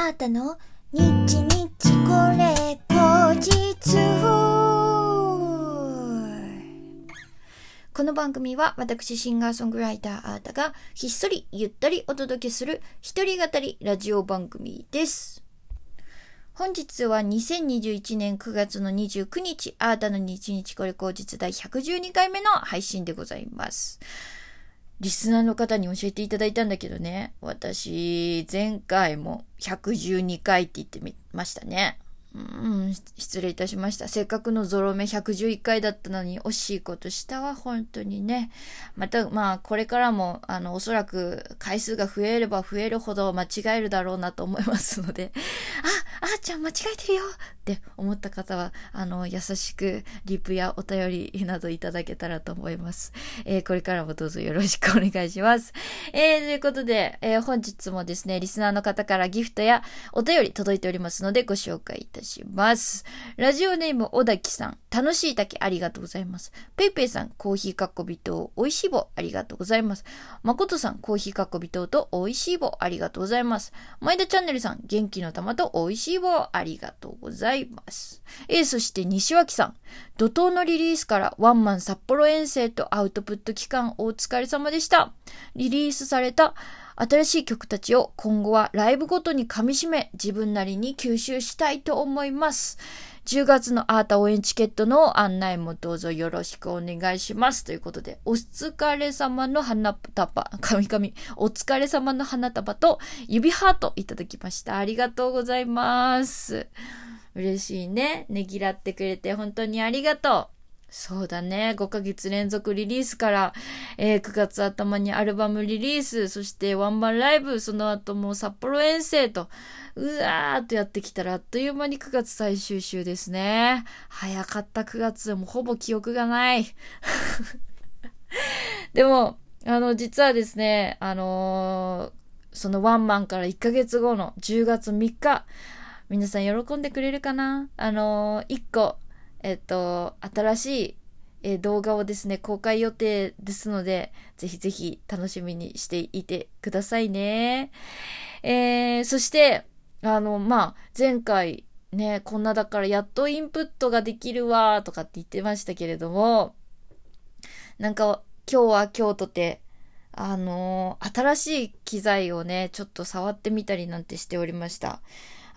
あーたの？日日これ後日この番組は私シンガーソングライターあーたがひっそりゆったりお届けする一人語りラジオ番組です。本日は2021年9月の29日、あーたの日日これ後日第112回目の配信でございます。リスナーの方に教えていただいたんだけどね、私、前回も112回って言ってみましたね。うん、失礼いたしました。せっかくのゾロ目111回だったのに惜しいことしたわ、本当にね。また、まあ、これからも、あの、おそらく回数が増えれば増えるほど間違えるだろうなと思いますので、あ、あーちゃん間違えてるよって思った方は、あの、優しくリプやお便りなどいただけたらと思います。えーこれからもどうぞよろしくお願いします。えーということで、えー本日もですね、リスナーの方からギフトやお便り届いておりますのでご紹介いたします。ラジオネーム小滝さん、楽しい竹ありがとうございます。ペイペイさん、コーヒーかっこ微糖、おいしい棒ありがとうございます。誠さん、コーヒーかっこ微糖とおいしい棒ありがとうございます。前田チャンネルさん、元気の玉とおいしい棒ありがとうございます。いますえー、そして西脇さん、怒涛のリリースからワンマン札幌遠征とアウトプット期間お疲れ様でした。リリースされた新しい曲たちを今後はライブごとに噛み締め自分なりに吸収したいと思います。10月のアータ応援チケットの案内もどうぞよろしくお願いします。ということで、お疲れ様の花束、神々、お疲れ様の花束と指ハートいただきました。ありがとうございます。嬉しいね。ねぎらってくれて本当にありがとう。そうだね。5ヶ月連続リリースから、えー9月頭にアルバムリリース、そしてワンマンライブ、その後も札幌遠征と、うわーっとやってきたらあっという間に9月最終週ですね。早かった9月、もうほぼ記憶がない。でも、あの、実はですね、あのーそのワンマンから1ヶ月後の10月3日、皆さん喜んでくれるかな？あのー、1個、えっと、新しい、えー動画をですね、公開予定ですので、ぜひぜひ楽しみにしていてくださいね。えー、そして、あの、まあ、前回ね、こんなだからやっとインプットができるわ、とかって言ってましたけれども、なんか、今日は今日とて、あのー新しい機材をね、ちょっと触ってみたりなんてしておりました。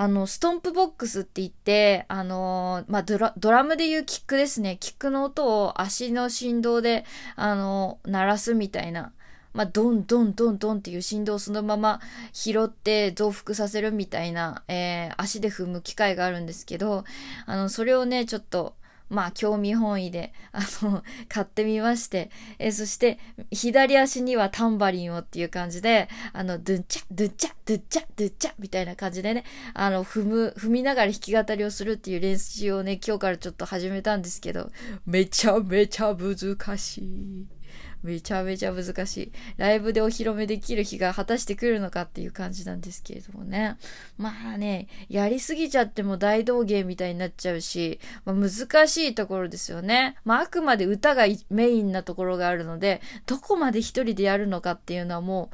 あの、ストンプボックスって言って、あのまあ、ドラ、ドラムでいうキックですね。キックの音を足の振動で、あの鳴らすみたいな。まあ、ドンドンドンドンっていう振動をそのまま拾って増幅させるみたいな、えー足で踏む機械があるんですけど、あの、それをね、ちょっと、まあ、興味本位で、あの、買ってみまして、えーそして、左足にはタンバリンをっていう感じで、あの、ドゥンチャ、ドゥンチャ、ドゥンチャ、ドゥンチャ、みたいな感じでね、あの、踏む、踏みながら弾き語りをするっていう練習をね、今日からちょっと始めたんですけど、めちゃめちゃ難しい。めちゃめちゃ難しい。ライブでお披露目できる日が果たしてくるのかっていう感じなんですけれどもね。まあね、やりすぎちゃっても大道芸みたいになっちゃうし、まあ、難しいところですよね。まああくまで歌がメインなところがあるので、どこまで一人でやるのかっていうのはも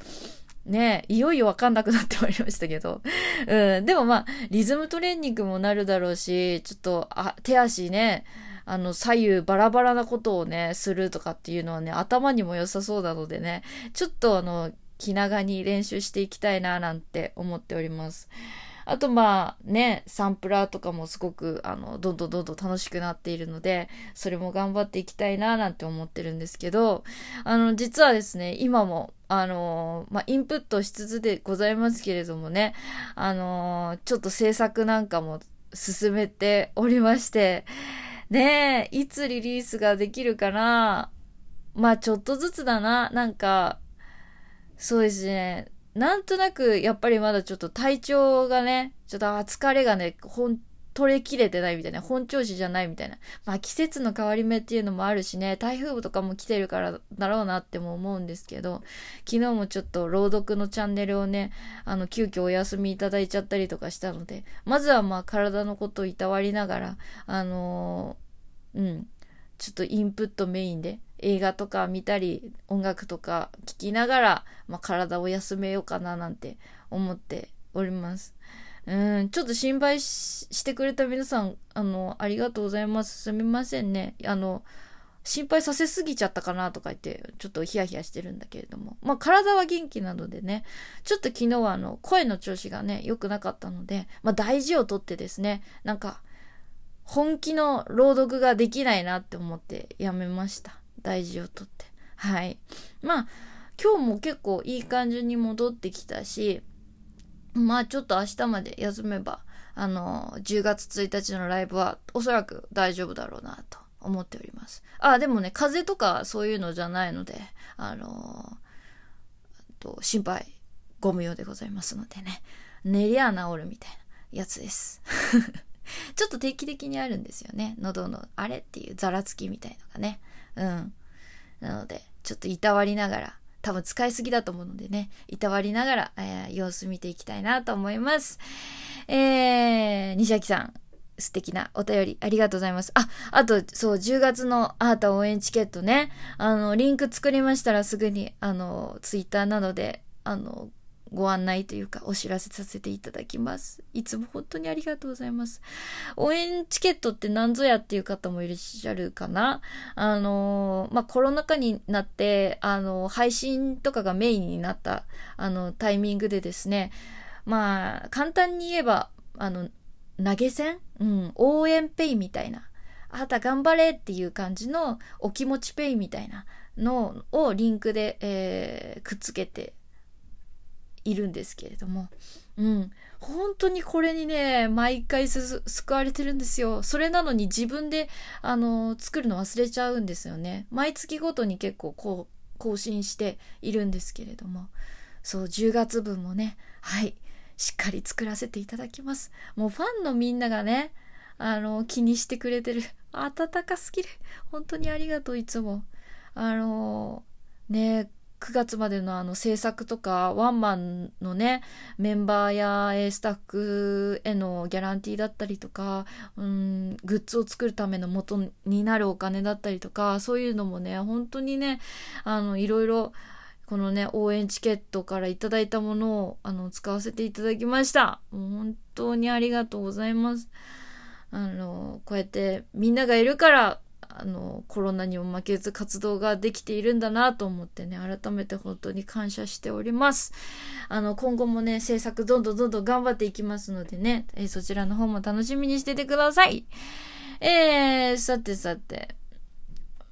う、ねいよいよわかんなくなってまいりましたけど。うん。でもまあ、リズムトレーニングもなるだろうし、ちょっと、あ、手足ね、あの、左右バラバラなことをね、するとかっていうのはね、頭にも良さそうなのでね、ちょっとあの、気長に練習していきたいな、なんて思っております。あとまあね、サンプラーとかもすごく、あの、どんどんどんどん楽しくなっているので、それも頑張っていきたいな、なんて思ってるんですけど、あの、実はですね、今も、あの、まあ、インプットしつつでございますけれどもね、あの、ちょっと制作なんかも進めておりまして、ねえ、いつリリースができるかな？まあちょっとずつだな。なんか、そうですね。なんとなく、やっぱりまだちょっと体調がね、ちょっと疲れがね、ほん、取れきれてないみたいな、本調子じゃないみたいな。まあ季節の変わり目っていうのもあるしね、台風とかも来てるからだろうなっても思うんですけど、昨日もちょっと朗読のチャンネルをね、あの、急遽お休みいただいちゃったりとかしたので、まずはまあ体のことをいたわりながら、あのーうん、ちょっとインプットメインで映画とか見たり音楽とか聴きながら、まあ、体を休めようかななんて思っております。うん、ちょっと心配してくれた皆さん、あの、ありがとうございます。すみませんね。あの、心配させすぎちゃったかなとか言って、ちょっとヒヤヒヤしてるんだけれども。まあ、体は元気なのでね、ちょっと昨日はあの、声の調子がね、良くなかったので、まあ、大事をとってですね、なんか、本気の朗読ができないなって思ってやめました。大事をとって。はい。まあ、今日も結構いい感じに戻ってきたし、まあちょっと明日まで休めば、あの、10月1日のライブはおそらく大丈夫だろうなと思っております。あ、でもね、風邪とかそういうのじゃないので、あのと、心配ご無用でございますのでね、寝りゃ治るみたいなやつです。ちょっと定期的にあるんですよね。喉のあれっていうざらつきみたいのがね。うん。なので、ちょっといたわりながら、多分使いすぎだと思うのでね、いたわりながら、えー、様子見ていきたいなと思います。えー、西脇さん、素敵なお便りありがとうございます。あ、あと、そう、10月のアータ応援チケットね、あの、リンク作りましたらすぐに、あの、ツイッターなどで、あの、ご案内というかお知らせさせていただきます。いつも本当にありがとうございます。応援チケットって何ぞやっていう方もいらっしゃるかなあの、まあ、コロナ禍になって、あの、配信とかがメインになった、あの、タイミングでですね、まあ、簡単に言えば、あの、投げ銭？うん、応援ペイみたいな。あなた頑張れっていう感じのお気持ちペイみたいなのをリンクで、えー、くっつけているんですけれども、うん。本当にこれにね、毎回救われてるんですよ。それなのに自分で、あの、作るの忘れちゃうんですよね。毎月ごとに結構こう、更新しているんですけれども。そう、10月分もね、はい、しっかり作らせていただきます。もうファンのみんながね、あの、気にしてくれてる。温かすぎる。本当にありがとう、いつも。あの、ね、9月までのあの制作とか、ワンマンのね、メンバーやスタッフへのギャランティーだったりとか、うん、グッズを作るための元になるお金だったりとか、そういうのもね、本当にね、あの、いろいろ、このね、応援チケットからいただいたものを、あの、使わせていただきました。本当にありがとうございます。あの、こうやってみんながいるから、あの、コロナにも負けず活動ができているんだなと思ってね、改めて本当に感謝しております。あの、今後もね、制作どんどんどんどん頑張っていきますのでね、えー、そちらの方も楽しみにしててください。えー、さてさて、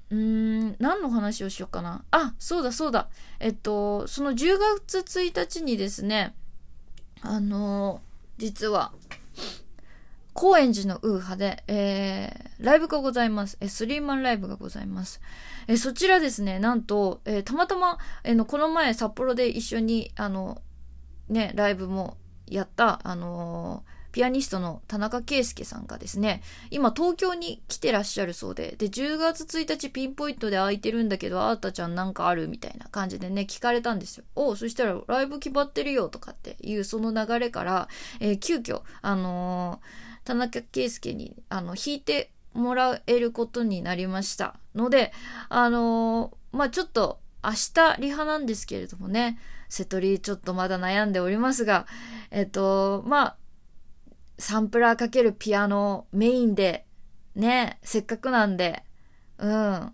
うーん、何の話をしようかな。あ、そうだそうだ。えっと、その10月1日にですね、あの実は、高円寺のウーハで、えー、ライブがございます。えー、スリーマンライブがございます。えー、そちらですね、なんと、えー、たまたま、えー、の、この前札幌で一緒に、あの、ね、ライブもやった、あのーピアニストの田中圭介さんがですね、今東京に来てらっしゃるそうで、で、10月1日ピンポイントで空いてるんだけど、あーたちゃんなんかあるみたいな感じでね、聞かれたんですよ。おそしたらライブ決まってるよとかっていうその流れから、えー、急遽、あのー田中圭介に、あの、弾いてもらえることになりました。ので、あのー、まあ、ちょっと、明日リハなんですけれどもね、瀬戸リちょっとまだ悩んでおりますが、えっと、まあ、サンプラーかけるピアノメインで、ね、せっかくなんで、うん、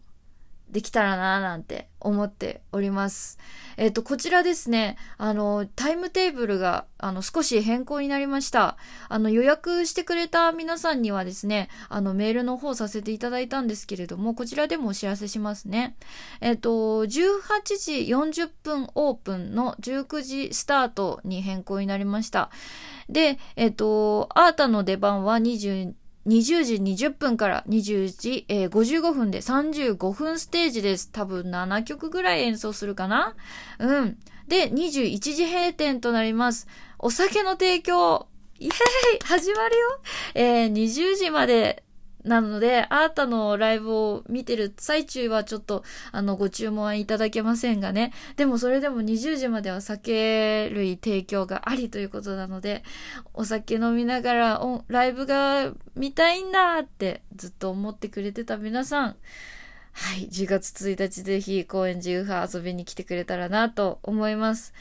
できたらなぁなんて思っております。えっ、ー、と、こちらですね、あの、タイムテーブルが、あの、少し変更になりました。あの、予約してくれた皆さんにはですね、あの、メールの方させていただいたんですけれども、こちらでもお知らせしますね。えっ、ー、と、18時40分オープンの19時スタートに変更になりました。で、えっ、ー、と、アータの出番は22 20時20分から20時、えー、55分で35分ステージです。多分7曲ぐらい演奏するかな？うん。で、21時閉店となります。お酒の提供、イェーイ始まるよえー、20時までなので、あーたのライブを見てる最中はちょっと、あの、ご注文いただけませんがね。でもそれでも20時までは酒類提供がありということなので、お酒飲みながらライブが見たいんだってずっと思ってくれてた皆さん。はい、10月1日ぜひ高円寺ウーハー遊びに来てくれたらなと思います。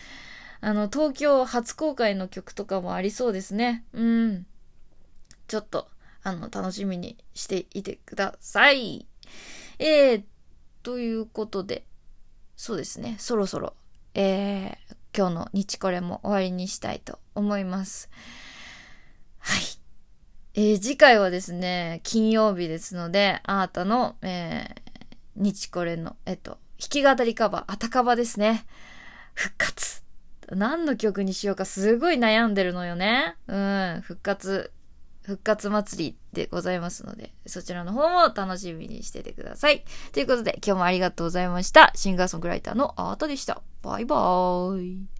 あの、東京初公開の曲とかもありそうですね。うん。ちょっと、あの、楽しみにしていてください。えー、ということで、そうですね、そろそろ、えー、今日の日これも終わりにしたいと思います。はい。えー、次回はですね、金曜日ですので、あなたの、えー、日これの、えっと、弾き語りカバー、あたかばですね。復活。何の曲にしようかすごい悩んでるのよね。うん、復活復活祭りでございますので、そちらの方も楽しみにしててください。ということで、今日もありがとうございました。シンガーソングライターのアートでした。バイバーイ。